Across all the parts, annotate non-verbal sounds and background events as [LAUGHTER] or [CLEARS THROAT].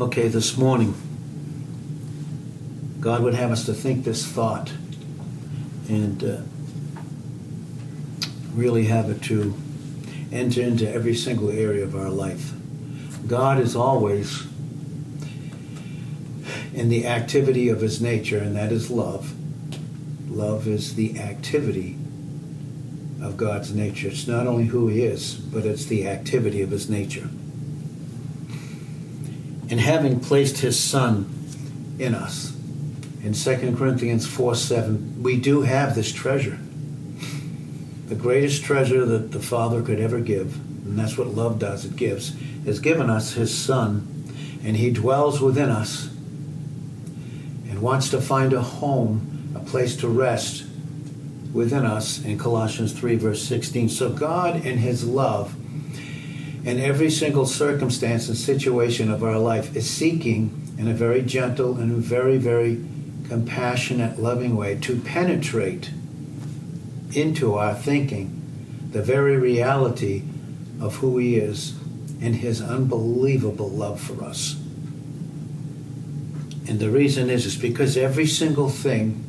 Okay, this morning, God would have us to think this thought and uh, really have it to enter into every single area of our life. God is always in the activity of his nature, and that is love. Love is the activity of God's nature. It's not only who he is, but it's the activity of his nature. And having placed his Son in us, in 2 Corinthians 4 7, we do have this treasure. The greatest treasure that the Father could ever give, and that's what love does, it gives, has given us his Son, and he dwells within us and wants to find a home, a place to rest within us in Colossians 3, verse 16. So God, in his love, in every single circumstance and situation of our life, is seeking in a very gentle and very, very compassionate, loving way to penetrate into our thinking the very reality of who He is and His unbelievable love for us. And the reason is, is because every single thing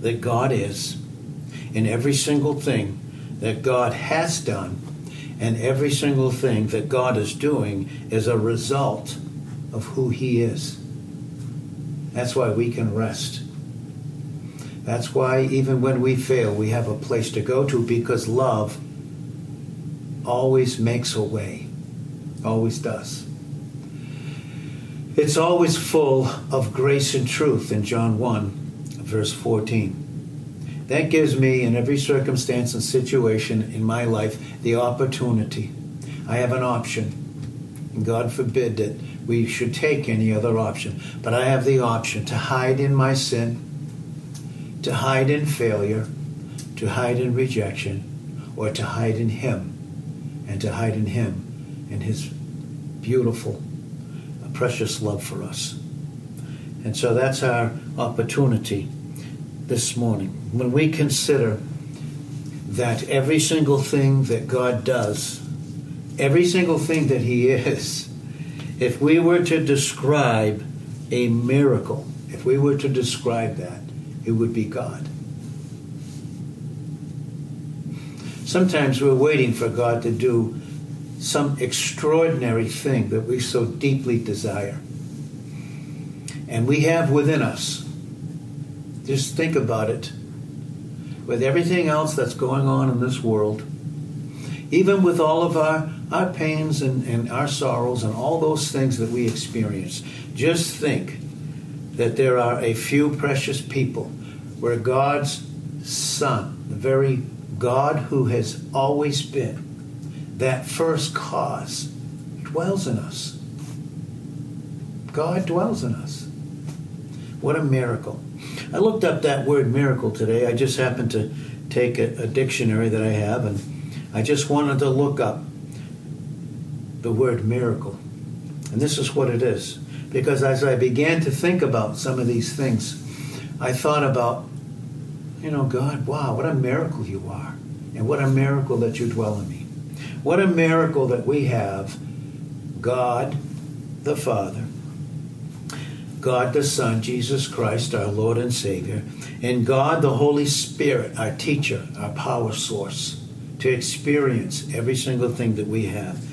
that God is, and every single thing that God has done, and every single thing that God is doing is a result of who He is. That's why we can rest. That's why even when we fail, we have a place to go to because love always makes a way. Always does. It's always full of grace and truth in John 1, verse 14. That gives me, in every circumstance and situation in my life, the opportunity. I have an option. And God forbid that we should take any other option. But I have the option to hide in my sin, to hide in failure, to hide in rejection, or to hide in Him, and to hide in Him and His beautiful, precious love for us. And so that's our opportunity this morning. When we consider that every single thing that God does, every single thing that He is, if we were to describe a miracle, if we were to describe that, it would be God. Sometimes we're waiting for God to do some extraordinary thing that we so deeply desire. And we have within us, just think about it, with everything else that's going on in this world, even with all of our, our pains and, and our sorrows and all those things that we experience, just think that there are a few precious people where God's Son, the very God who has always been, that first cause, dwells in us. God dwells in us. What a miracle. I looked up that word miracle today. I just happened to take a, a dictionary that I have, and I just wanted to look up the word miracle. And this is what it is. Because as I began to think about some of these things, I thought about, you know, God, wow, what a miracle you are. And what a miracle that you dwell in me. What a miracle that we have God the Father, God the Son, Jesus Christ, our Lord and Savior, and God the Holy Spirit, our teacher, our power source, to experience every single thing that we have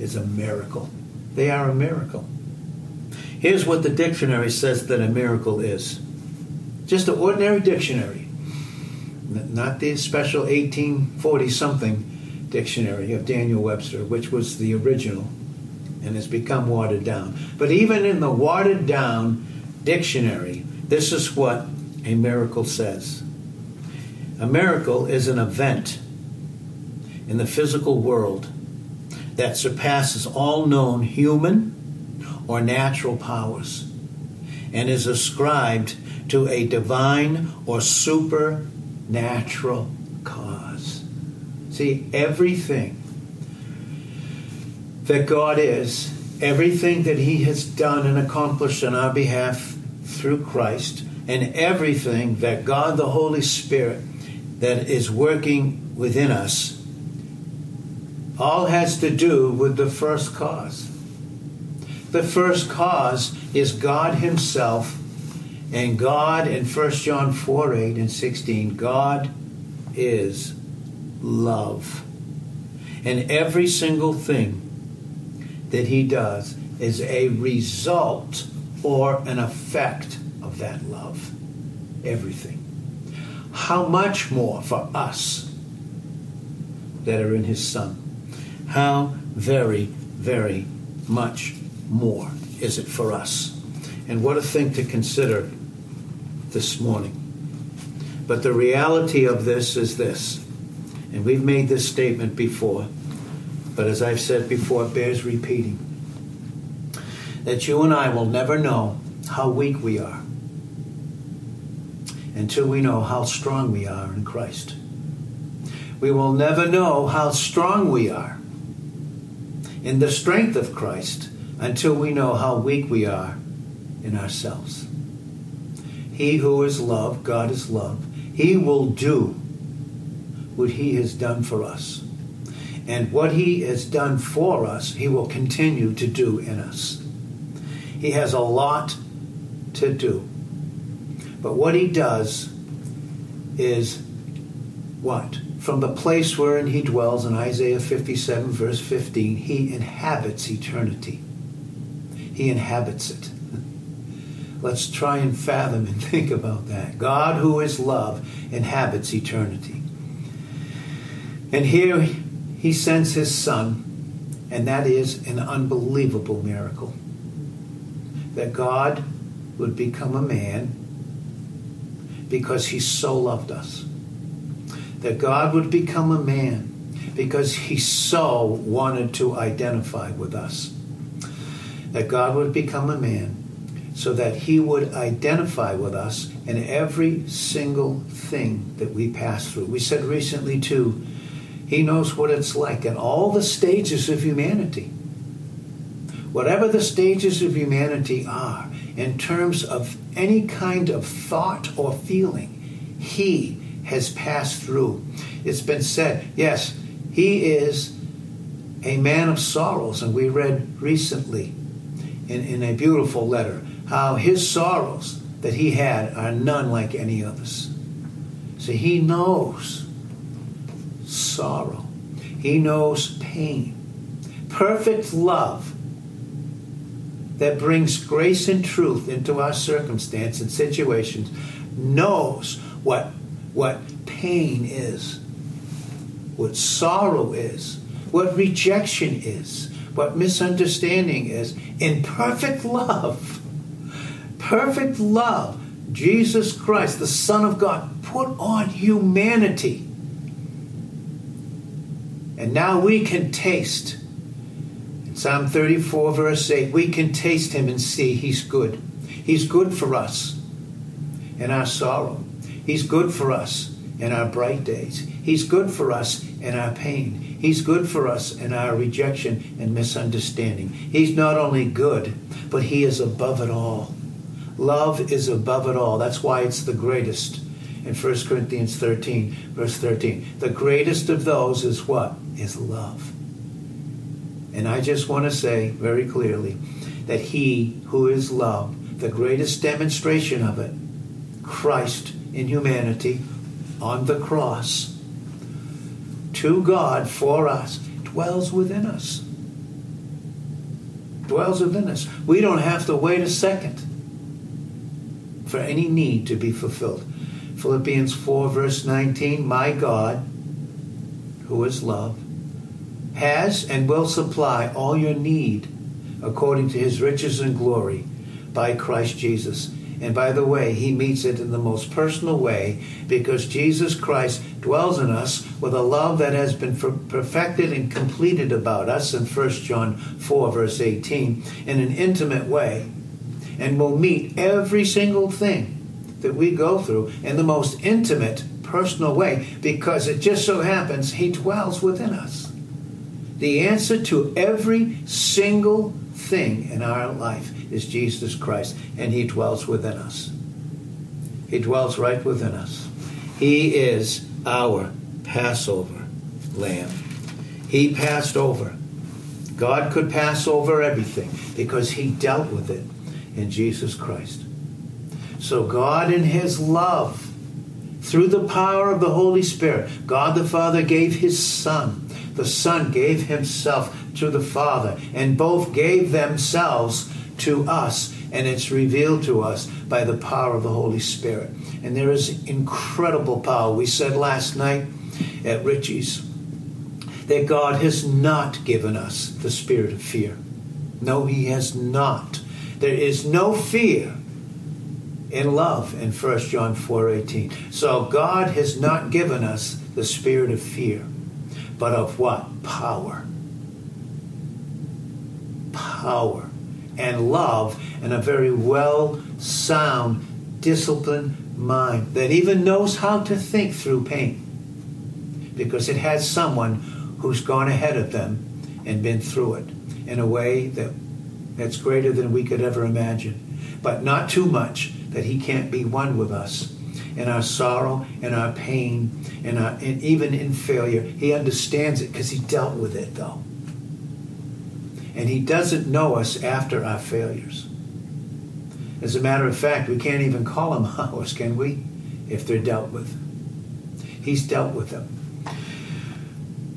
is a miracle. They are a miracle. Here's what the dictionary says that a miracle is just an ordinary dictionary, not the special 1840 something dictionary of Daniel Webster, which was the original and has become watered down. But even in the watered down dictionary, this is what a miracle says a miracle is an event in the physical world that surpasses all known human or natural powers and is ascribed to a divine or supernatural cause. See, everything that God is, everything that He has done and accomplished on our behalf through Christ, and everything that God the Holy Spirit that is working within us all has to do with the first cause. The first cause is God Himself. And God in 1 John 4 8 and 16, God is love. And every single thing that He does is a result or an effect of that love. Everything. How much more for us that are in His Son? How very, very much more is it for us? And what a thing to consider this morning. But the reality of this is this, and we've made this statement before, but as I've said before, it bears repeating that you and I will never know how weak we are until we know how strong we are in Christ. We will never know how strong we are in the strength of Christ until we know how weak we are in ourselves. He who is love, God is love, he will do what he has done for us. And what he has done for us, he will continue to do in us. He has a lot to do. But what he does is what? From the place wherein he dwells in Isaiah 57, verse 15, he inhabits eternity. He inhabits it. [LAUGHS] Let's try and fathom and think about that. God, who is love, inhabits eternity. And here he sends his son, and that is an unbelievable miracle. That God would become a man because he so loved us. That God would become a man because he so wanted to identify with us. That God would become a man so that he would identify with us in every single thing that we pass through. We said recently, too, he knows what it's like in all the stages of humanity. Whatever the stages of humanity are, in terms of any kind of thought or feeling, he has passed through. It's been said, yes, he is a man of sorrows, and we read recently in, in a beautiful letter how his sorrows that he had are none like any others. So he knows sorrow, he knows pain. Perfect love that brings grace and truth into our circumstance and situations knows what, what pain is, what sorrow is, what rejection is, what misunderstanding is. In perfect love, perfect love, Jesus Christ, the Son of God, put on humanity. And now we can taste. In Psalm 34, verse 8, we can taste him and see he's good. He's good for us in our sorrow. He's good for us in our bright days. He's good for us in our pain. He's good for us in our rejection and misunderstanding. He's not only good, but he is above it all. Love is above it all. That's why it's the greatest. In 1 Corinthians 13, verse 13, the greatest of those is what? Is love. And I just want to say very clearly that he who is love, the greatest demonstration of it, Christ in humanity on the cross, to God for us, dwells within us. Dwells within us. We don't have to wait a second for any need to be fulfilled. Philippians 4, verse 19 My God, who is love, has and will supply all your need according to his riches and glory by Christ Jesus. And by the way, he meets it in the most personal way because Jesus Christ dwells in us with a love that has been perfected and completed about us in 1 John 4, verse 18, in an intimate way and will meet every single thing that we go through in the most intimate, personal way because it just so happens He dwells within us. The answer to every single thing in our life is Jesus Christ, and He dwells within us. He dwells right within us. He is our Passover lamb. He passed over God could pass over everything because he dealt with it in Jesus Christ. So God in his love through the power of the Holy Spirit, God the Father gave his Son. The Son gave himself to the Father, and both gave themselves to us, and it's revealed to us by the power of the Holy Spirit. And there is incredible power. We said last night at Richie's that God has not given us the spirit of fear. No, He has not. There is no fear in love in 1 John 4:18. So God has not given us the spirit of fear, but of what? Power. Power and love and a very well sound disciplined mind that even knows how to think through pain because it has someone who's gone ahead of them and been through it in a way that that's greater than we could ever imagine but not too much that he can't be one with us in our sorrow and our pain and, our, and even in failure. He understands it because he dealt with it, though. And he doesn't know us after our failures. As a matter of fact, we can't even call them [LAUGHS] ours, can we? If they're dealt with. He's dealt with them.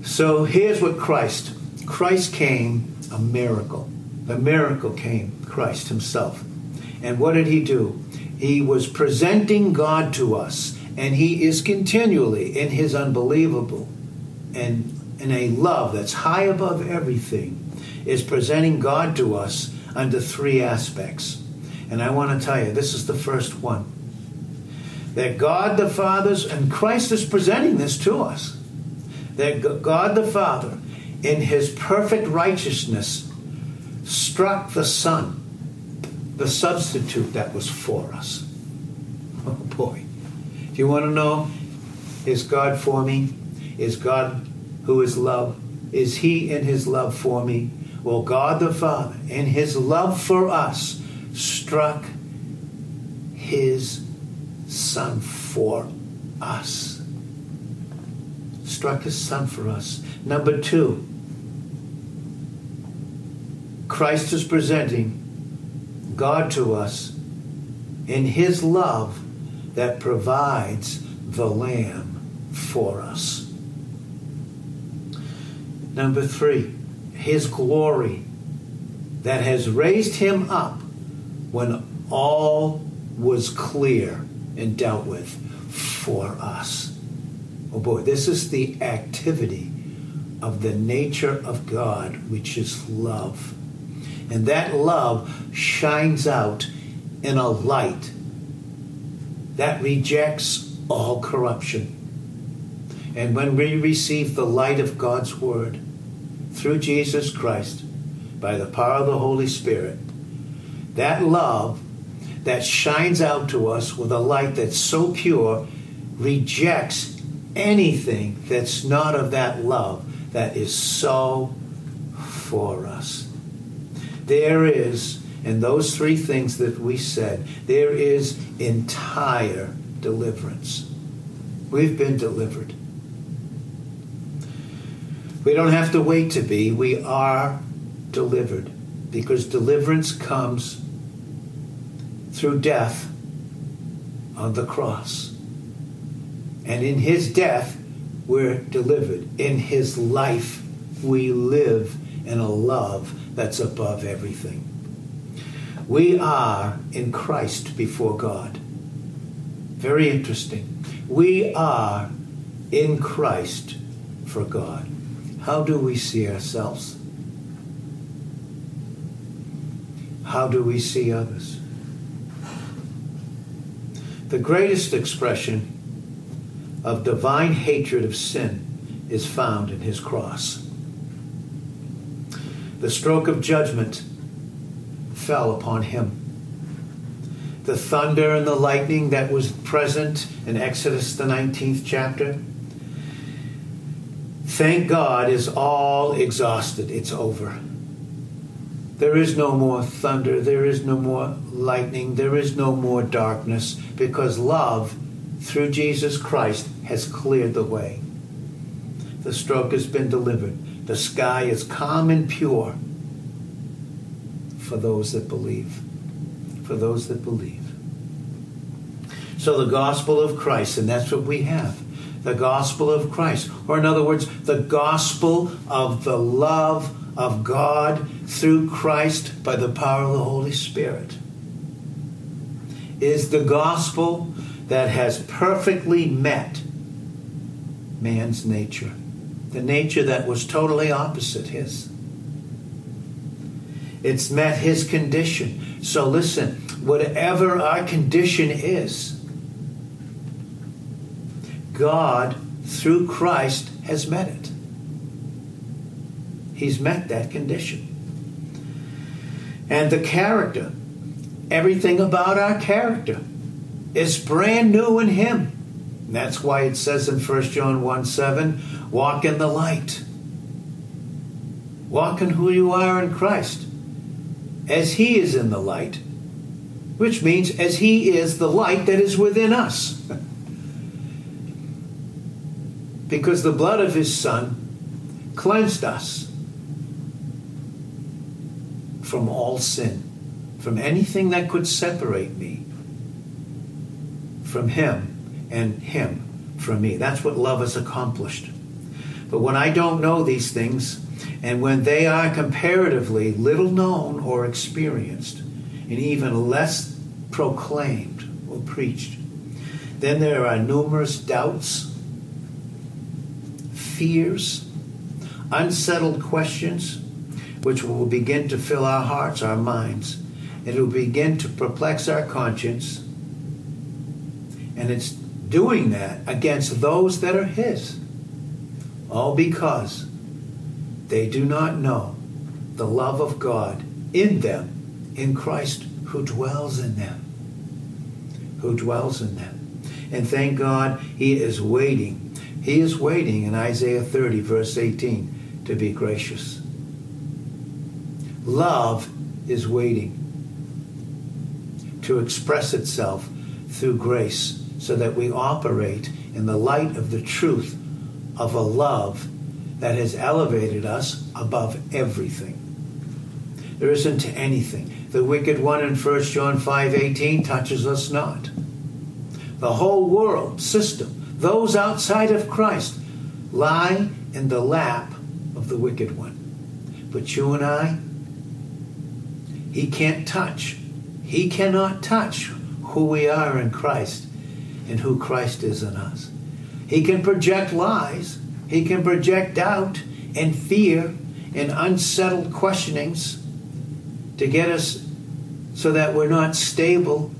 So here's what Christ Christ came a miracle. The miracle came, Christ Himself. And what did He do? He was presenting God to us, and He is continually in His unbelievable and in a love that's high above everything, is presenting God to us under three aspects. And I want to tell you, this is the first one. That God the Father's, and Christ is presenting this to us, that God the Father, in His perfect righteousness, struck the Son the substitute that was for us. [LAUGHS] Oh boy. Do you want to know is God for me? Is God who is love? Is He in His love for me? Well, God the Father, in His love for us, struck His Son for us. Struck His Son for us. Number two, Christ is presenting God to us in His love that provides the Lamb for us. Number three, His glory that has raised Him up when all was clear and dealt with for us. Oh boy, this is the activity of the nature of God, which is love. And that love shines out in a light that rejects all corruption. And when we receive the light of God's Word through Jesus Christ by the power of the Holy Spirit, that love that shines out to us with a light that's so pure rejects anything that's not of that love that is so for us. There is, in those three things that we said, there is entire deliverance. We've been delivered. We don't have to wait to be, we are delivered because deliverance comes through death on the cross. And in his death, we're delivered. In his life, we live in a love that's above everything. We are in Christ before God. Very interesting. We are in Christ for God. How do we see ourselves? How do we see others? The greatest expression of divine hatred of sin is found in his cross the stroke of judgment fell upon him. The thunder and the lightning that was present in Exodus, the 19th chapter, thank God, is all exhausted. It's over. There is no more thunder. There is no more lightning. There is no more darkness because love through Jesus Christ has cleared the way. The stroke has been delivered. The sky is calm and pure for those that believe. For those that believe. So the gospel of Christ, and that's what we have the gospel of Christ. Or, in other words, the gospel of the love of God through Christ by the power of the Holy Spirit is the gospel that has perfectly met man's nature, the nature that was totally opposite his. It's met his condition. So listen, whatever our condition is, God, through Christ, has met it. He's met that condition. And the character, everything about our character, is brand new in Him. That's why it says in 1 John 1 7, walk in the light. Walk in who you are in Christ, as He is in the light, which means as He is the light that is within us. [LAUGHS] because the blood of his son cleansed us from all sin, from anything that could separate me from him and him from me. That's what love has accomplished. But when I don't know these things, and when they are comparatively little known or experienced, and even less proclaimed or preached, then there are numerous doubts fears, unsettled questions, which will begin to fill our hearts, our minds. It will begin to perplex our conscience. And it's doing that against those that are His. All because they do not know the love of God in them, in Christ who dwells in them. Who dwells in them. And thank God He is waiting he is waiting in Isaiah 30, verse 18, to be gracious. Love is waiting to express itself through grace so that we operate in the light of the truth of a love that has elevated us above everything. There isn't anything. The wicked one in 1 John 5:18 touches us not. The whole world system those outside of Christ lie in the lap of the wicked one. But you and I, he can't touch. He cannot touch who we are in Christ and who Christ is in us. He can project lies, he can project doubt and fear and unsettled questionings to get us so that we're not stable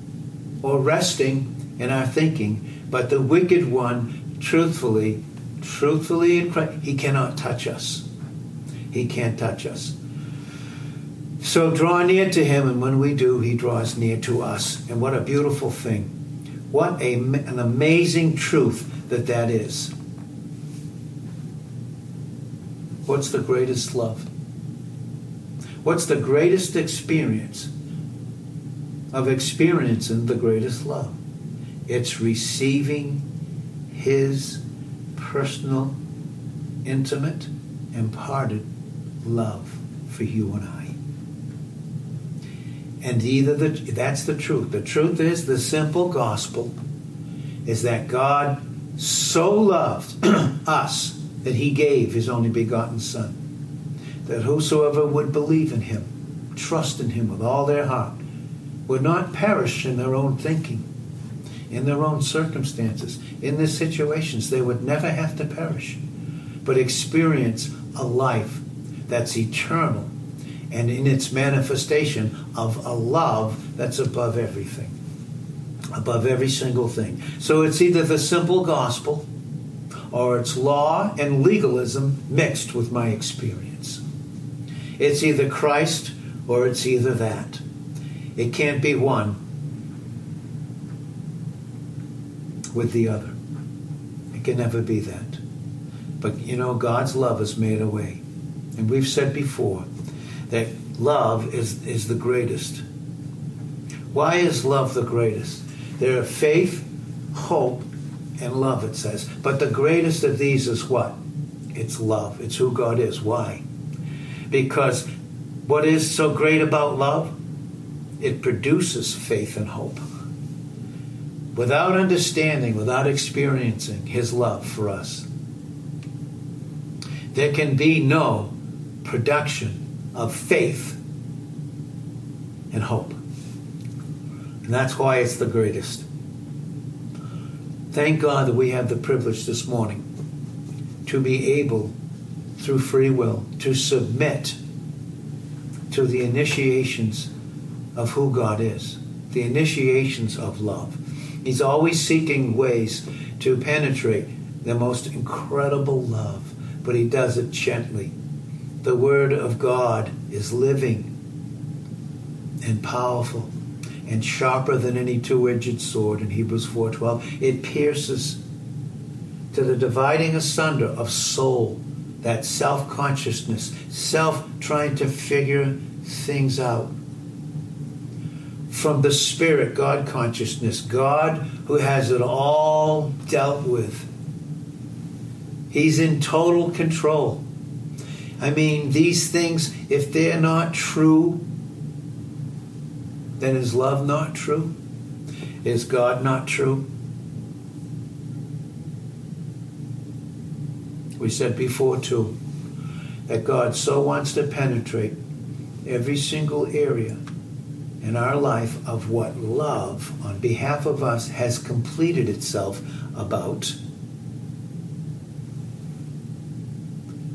or resting in our thinking but the wicked one, truthfully, truthfully he cannot touch us. He can't touch us. So draw near to him, and when we do, he draws near to us. And what a beautiful thing. What a, an amazing truth that that is. What's the greatest love? What's the greatest experience of experiencing the greatest love? It's receiving His personal, intimate, imparted love for you and I. And either the, that's the truth. The truth is the simple gospel is that God so loved [CLEARS THROAT] us that he gave his only begotten Son, that whosoever would believe in him, trust in him with all their heart, would not perish in their own thinking, in their own circumstances, in their situations. They would never have to perish, but experience a life that's eternal and in its manifestation of a love that's above everything, above every single thing. So it's either the simple gospel or it's law and legalism mixed with my experience. It's either Christ or it's either that. It can't be one with the other. It can never be that. But you know, God's love has made a way. And we've said before that love is, is the greatest. Why is love the greatest? There are faith, hope, and love, it says. But the greatest of these is what? It's love. It's who God is. Why? Because what is so great about love? It produces faith and hope. Without understanding, without experiencing His love for us, there can be no production of faith and hope. And that's why it's the greatest. Thank God that we have the privilege this morning to be able, through free will, to submit to the initiations of who God is, the initiations of love. He's always seeking ways to penetrate the most incredible love, but he does it gently. The Word of God is living and powerful and sharper than any two-edged sword in Hebrews 4:12 it pierces to the dividing asunder of soul that self-consciousness self trying to figure things out. From the spirit God consciousness God who has it all dealt with. He's in total control. I mean these things if they're not true then is love not true? Is God not true? We said before, too, that God so wants to penetrate every single area in our life of what love on behalf of us has completed itself about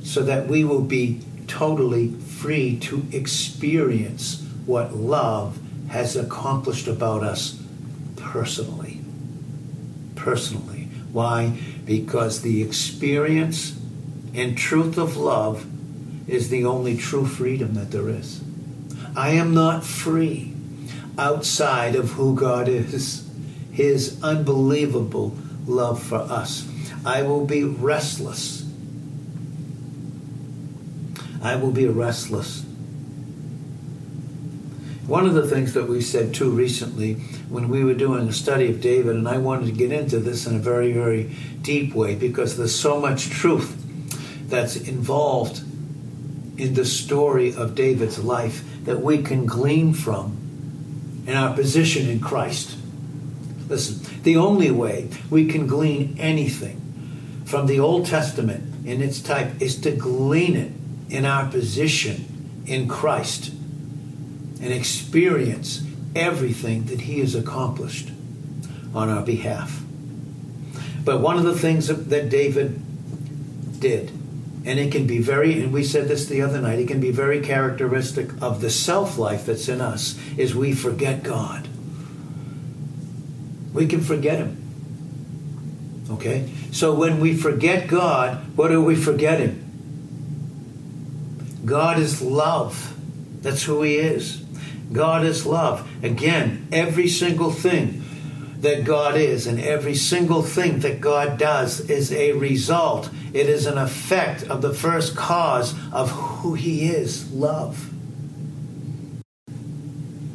so that we will be totally free to experience what love has accomplished about us personally. Personally. Why? Because the experience and truth of love is the only true freedom that there is. I am not free outside of who God is, His unbelievable love for us. I will be restless. I will be restless one of the things that we said too recently when we were doing a study of David, and I wanted to get into this in a very, very deep way because there's so much truth that's involved in the story of David's life that we can glean from in our position in Christ. Listen, the only way we can glean anything from the Old Testament in its type is to glean it in our position in Christ and experience everything that He has accomplished on our behalf. But one of the things that David did, and it can be very, and we said this the other night, it can be very characteristic of the self life that's in us, is we forget God. We can forget Him. Okay? So when we forget God, what are we forgetting? God is love. That's who He is. God is love. Again, every single thing that God is and every single thing that God does is a result. It is an effect of the first cause of who He is love.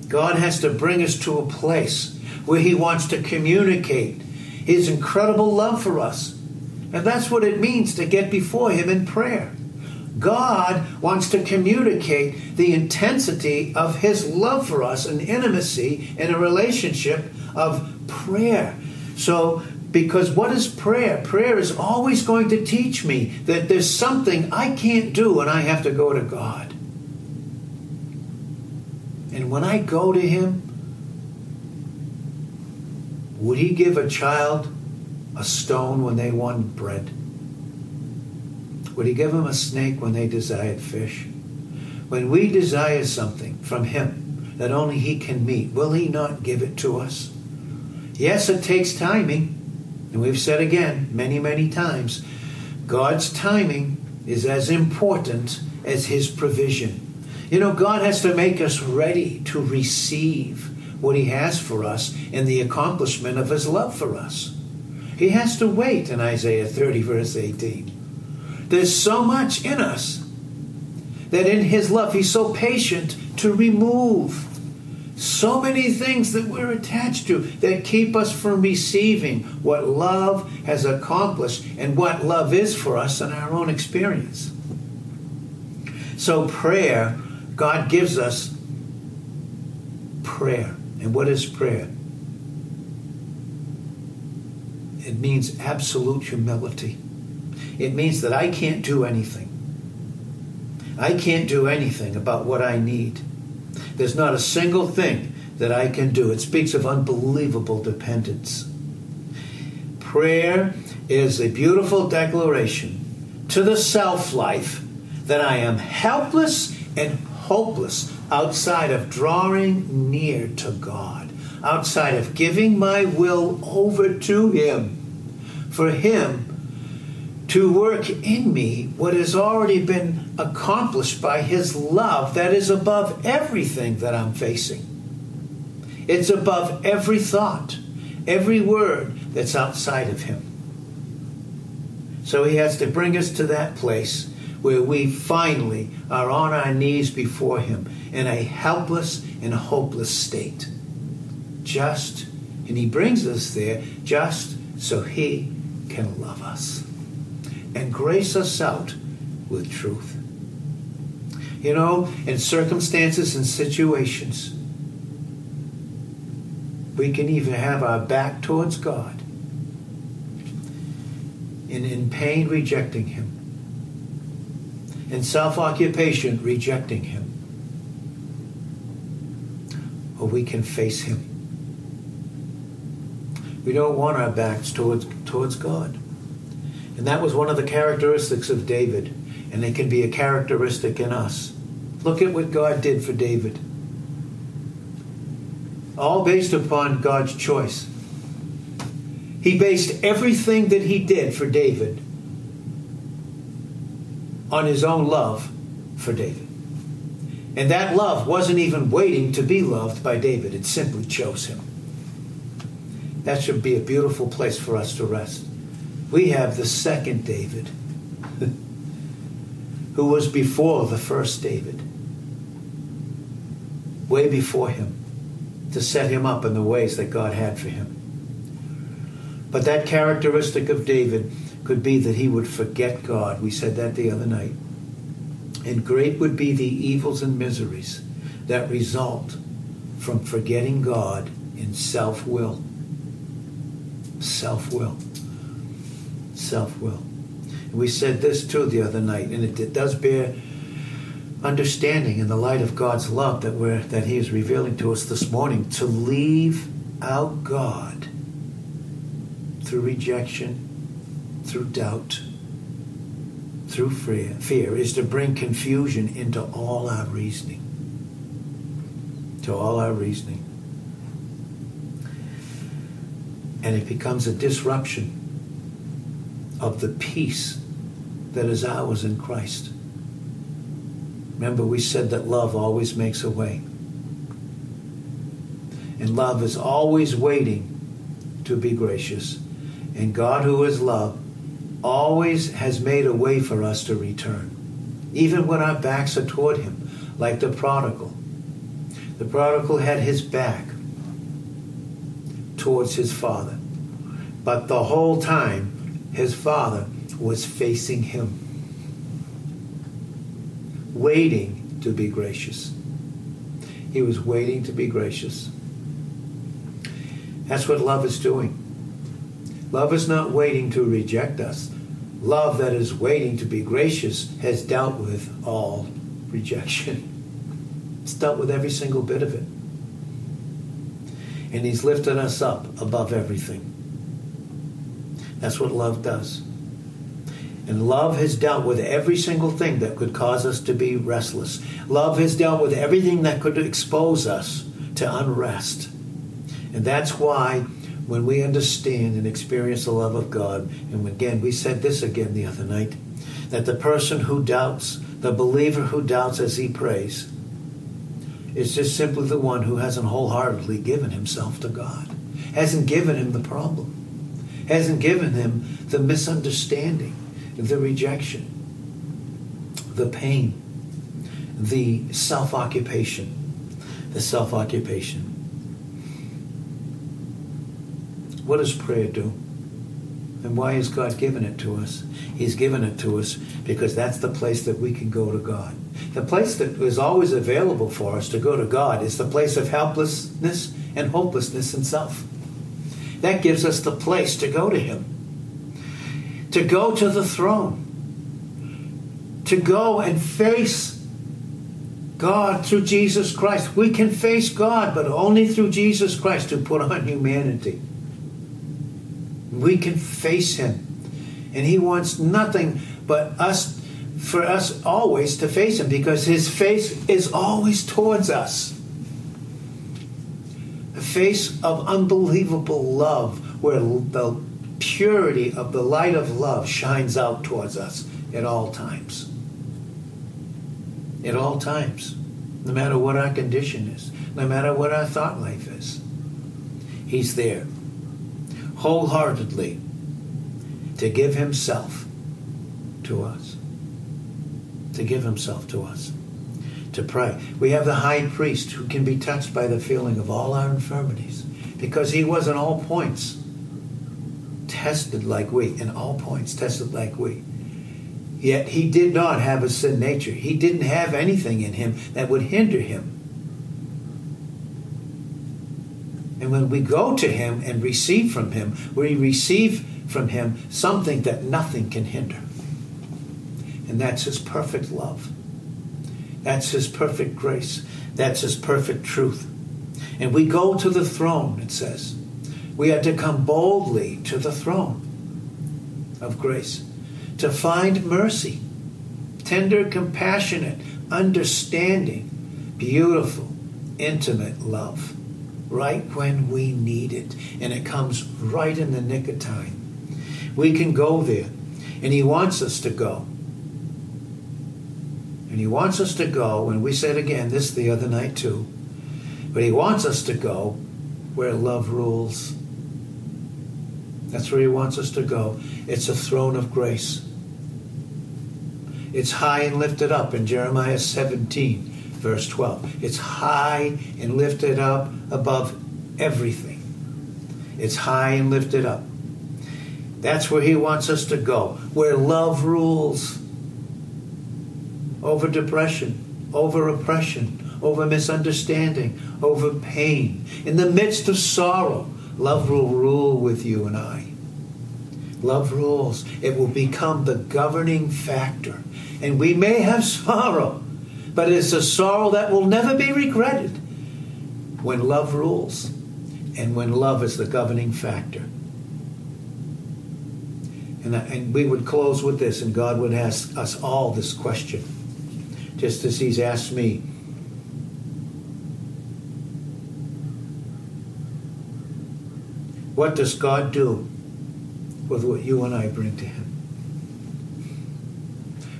God has to bring us to a place where He wants to communicate His incredible love for us. And that's what it means to get before Him in prayer. God wants to communicate the intensity of His love for us, an intimacy in a relationship of prayer. So, because what is prayer? Prayer is always going to teach me that there's something I can't do and I have to go to God. And when I go to Him, would He give a child a stone when they want bread? Would he give them a snake when they desired fish? When we desire something from him that only he can meet, will he not give it to us? Yes, it takes timing. And we've said again many, many times God's timing is as important as his provision. You know, God has to make us ready to receive what he has for us in the accomplishment of his love for us. He has to wait in Isaiah 30, verse 18. There's so much in us that in His love, He's so patient to remove So many things that we're attached to that keep us from receiving what love has accomplished and what love is for us in our own experience. So, prayer, God gives us prayer. And what is prayer? It means absolute humility. It means that I can't do anything. I can't do anything about what I need. There's not a single thing that I can do. It speaks of unbelievable dependence. Prayer is a beautiful declaration to the self life that I am helpless and hopeless outside of drawing near to God, outside of giving my will over to Him, for Him to work in me what has already been accomplished by His love that is above everything that I'm facing. It's above every thought, every word that's outside of Him. So He has to bring us to that place where we finally are on our knees before Him in a helpless and hopeless state. Just, and He brings us there just so He can love us and grace us out with truth. You know, in circumstances and situations, we can even have our back towards God and in pain rejecting Him, in self occupation rejecting Him, or we can face Him. We don't want our backs towards, towards God. And that was one of the characteristics of David, and it can be a characteristic in us. Look at what God did for David. All based upon God's choice. He based everything that he did for David on his own love for David. And that love wasn't even waiting to be loved by David, it simply chose him. That should be a beautiful place for us to rest we have the second David, [LAUGHS] who was before the first David, way before him, to set him up in the ways that God had for him. But that characteristic of David could be that he would forget God. We said that the other night. And great would be the evils and miseries that result from forgetting God in self will. Self will self will. We said this too the other night, and it, it does bear understanding in the light of God's love that we're that He is revealing to us this morning to leave out God through rejection, through doubt, through fear, fear is to bring confusion into all our reasoning. To all our reasoning. And it becomes a disruption of the peace that is ours in Christ. Remember, we said that love always makes a way. And love is always waiting to be gracious. And God, who is love, always has made a way for us to return, even when our backs are toward Him, like the prodigal. The prodigal had his back towards his father. But the whole time, his father was facing him, waiting to be gracious. He was waiting to be gracious. That's what love is doing. Love is not waiting to reject us. Love that is waiting to be gracious has dealt with all rejection. [LAUGHS] It's dealt with every single bit of it. And He's lifted us up above everything. That's what love does. And love has dealt with every single thing that could cause us to be restless. Love has dealt with everything that could expose us to unrest. And that's why when we understand and experience the love of God, and again, we said this again the other night, that the person who doubts, the believer who doubts as he prays, is just simply the one who hasn't wholeheartedly given himself to God, hasn't given him the problem hasn't given him the misunderstanding, the rejection, the pain, the self occupation, the self occupation. What does prayer do? And why has God given it to us? He's given it to us because that's the place that we can go to God. The place that is always available for us to go to God is the place of helplessness and hopelessness and self. That gives us the place to go to Him, to go to the throne, to go and face God through Jesus Christ. We can face God, but only through Jesus Christ to put on humanity. We can face Him. And He wants nothing but us, for us always to face Him because His face is always towards us. Face of unbelievable love where the purity of the light of love shines out towards us at all times. At all times. No matter what our condition is, no matter what our thought life is. He's there wholeheartedly to give himself to us. To give himself to us. To pray. We have the high priest who can be touched by the feeling of all our infirmities because he was in all points tested like we, in all points tested like we. Yet he did not have a sin nature. He didn't have anything in him that would hinder him And when we go to Him and receive from Him, we receive from Him something that nothing can hinder. And that's His perfect love. That's His perfect grace. That's His perfect truth. And we go to the throne, it says. We are to come boldly to the throne of grace to find mercy, tender, compassionate, understanding, beautiful, intimate love right when we need it. And it comes right in the nick of time. We can go there. And He wants us to go. And He wants us to go, and we said again this the other night too, but He wants us to go where love rules. That's where He wants us to go. It's a throne of grace. It's high and lifted up in Jeremiah 17 verse 12. It's high and lifted up above everything. It's high and lifted up. That's where he wants us to go, where love rules over depression, over oppression, over misunderstanding, over pain. In the midst of sorrow, love will rule with you and I. Love rules. It will become the governing factor. And we may have [LAUGHS] sorrow, but it's a sorrow that will never be regretted when love rules and when love is the governing factor. And, and we would close with this, and God would ask us all this question, just as He's asked me. What does God do with what you and I bring to Him?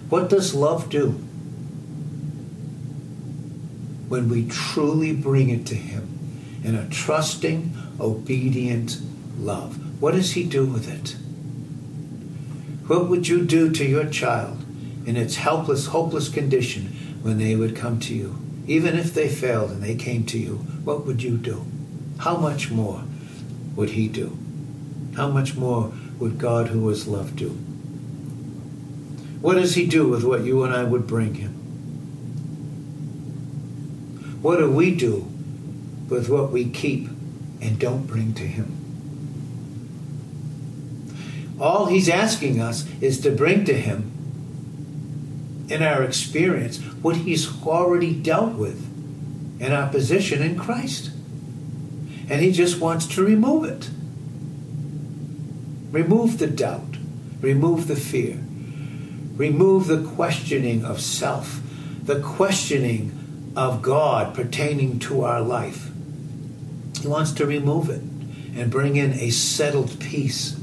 What does love do? when we truly bring it to Him in a trusting, obedient love. What does He do with it? What would you do to your child in its helpless, hopeless condition when they would come to you? Even if they failed and they came to you, what would you do? How much more would He do? How much more would God, who is love, do? What does He do with what you and I would bring Him? What do we do with what we keep and don't bring to Him? All He's asking us is to bring to Him, in our experience, what He's already dealt with in our position in Christ. And He just wants to remove it. Remove the doubt, remove the fear, remove the questioning of self, the questioning of God pertaining to our life. He wants to remove it and bring in a settled peace.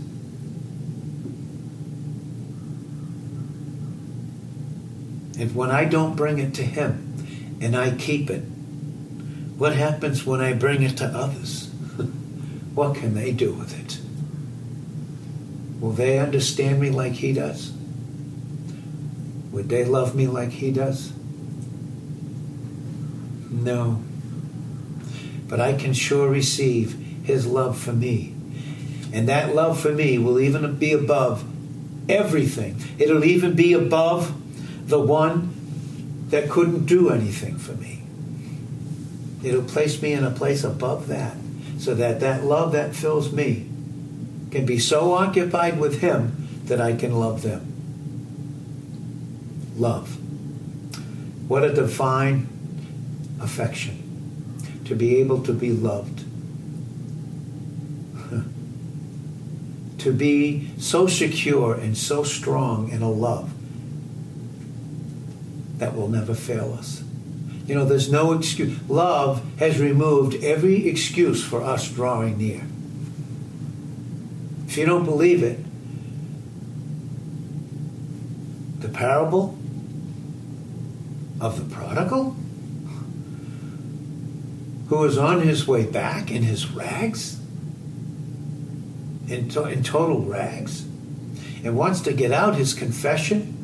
And when I don't bring it to Him and I keep it, what happens when I bring it to others? [LAUGHS] what can they do with it? Will they understand me like He does? Would they love me like He does? No. but I can sure receive His love for me. And that love for me will even be above everything. It'll even be above the one that couldn't do anything for me. It'll place me in a place above that so that that love that fills me can be so occupied with Him that I can love them. Love. What a divine affection to be able to be loved. [LAUGHS] to be so secure and so strong in a love that will never fail us. You know, there's no excuse. Love has removed every excuse for us drawing near. If you don't believe it, the parable of the prodigal who was on his way back in his rags, in, to- in total rags, and wants to get out his confession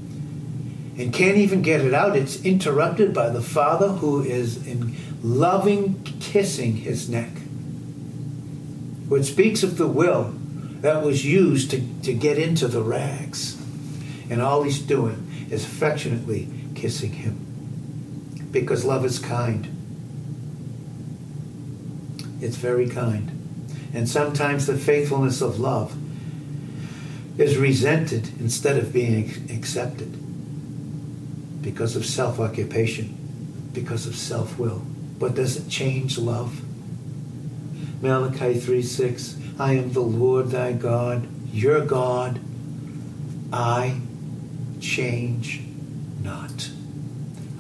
and can't even get it out. It's interrupted by the father who is in loving kissing his neck. Which speaks of the will that was used to, to get into the rags. And all he's doing is affectionately kissing him. Because love is kind. It's very kind. And sometimes the faithfulness of love is resented instead of being accepted because of self occupation, because of self will. But does it change love? Malachi 3 6 I am the Lord thy God, your God. I change not.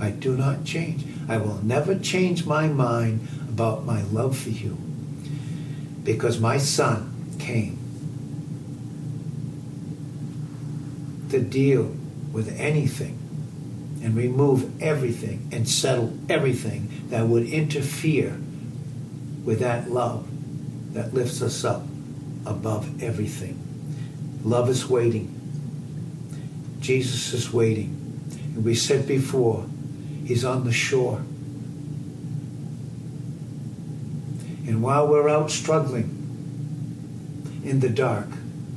I do not change. I will never change my mind about my love for you because my son came to deal with anything and remove everything and settle everything that would interfere with that love that lifts us up above everything. Love is waiting. Jesus is waiting. And we said before, he's on the shore. And while we're out struggling in the dark,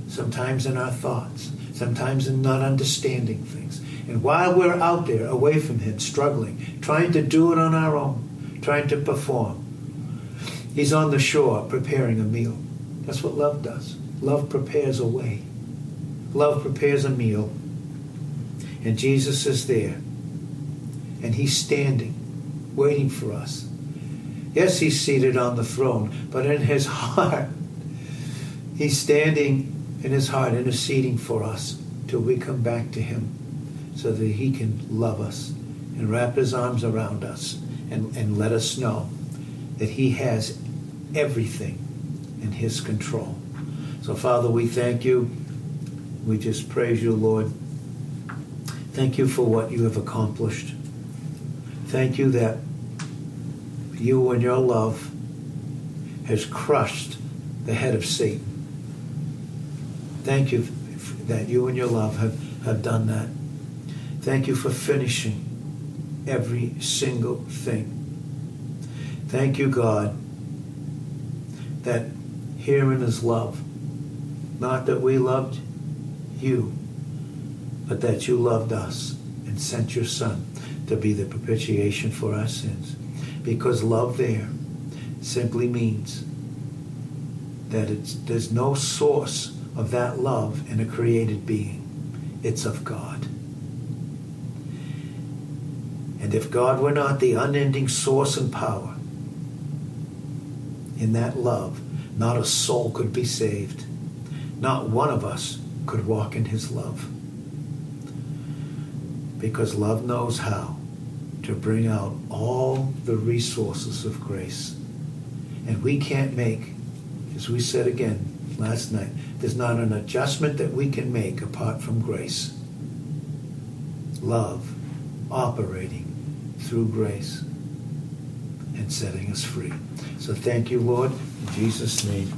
sometimes in our thoughts, sometimes in not understanding things, and while we're out there away from Him, struggling, trying to do it on our own, trying to perform, He's on the shore preparing a meal. That's what love does. Love prepares a way, love prepares a meal. And Jesus is there. And He's standing, waiting for us. Yes, He's seated on the throne, but in His [LAUGHS] heart, He's standing in His heart, interceding for us till we come back to Him so that He can love us and wrap His arms around us and, and let us know that He has everything in His control. So, Father, we thank you. We just praise you, Lord. Thank you for what you have accomplished. Thank you that you and your love has crushed the head of Satan. Thank you that you and your love have, have done that. Thank you for finishing every single thing. Thank you, God, that herein is love. Not that we loved you, but that you loved us and sent your Son to be the propitiation for our sins. Because love there simply means that it's, there's no source of that love in a created being. It's of God. And if God were not the unending source and power in that love, not a soul could be saved. Not one of us could walk in his love. Because love knows how to bring out all the resources of grace. And we can't make, as we said again last night, there's not an adjustment that we can make apart from grace. Love operating through grace and setting us free. So thank you, Lord. In Jesus' name.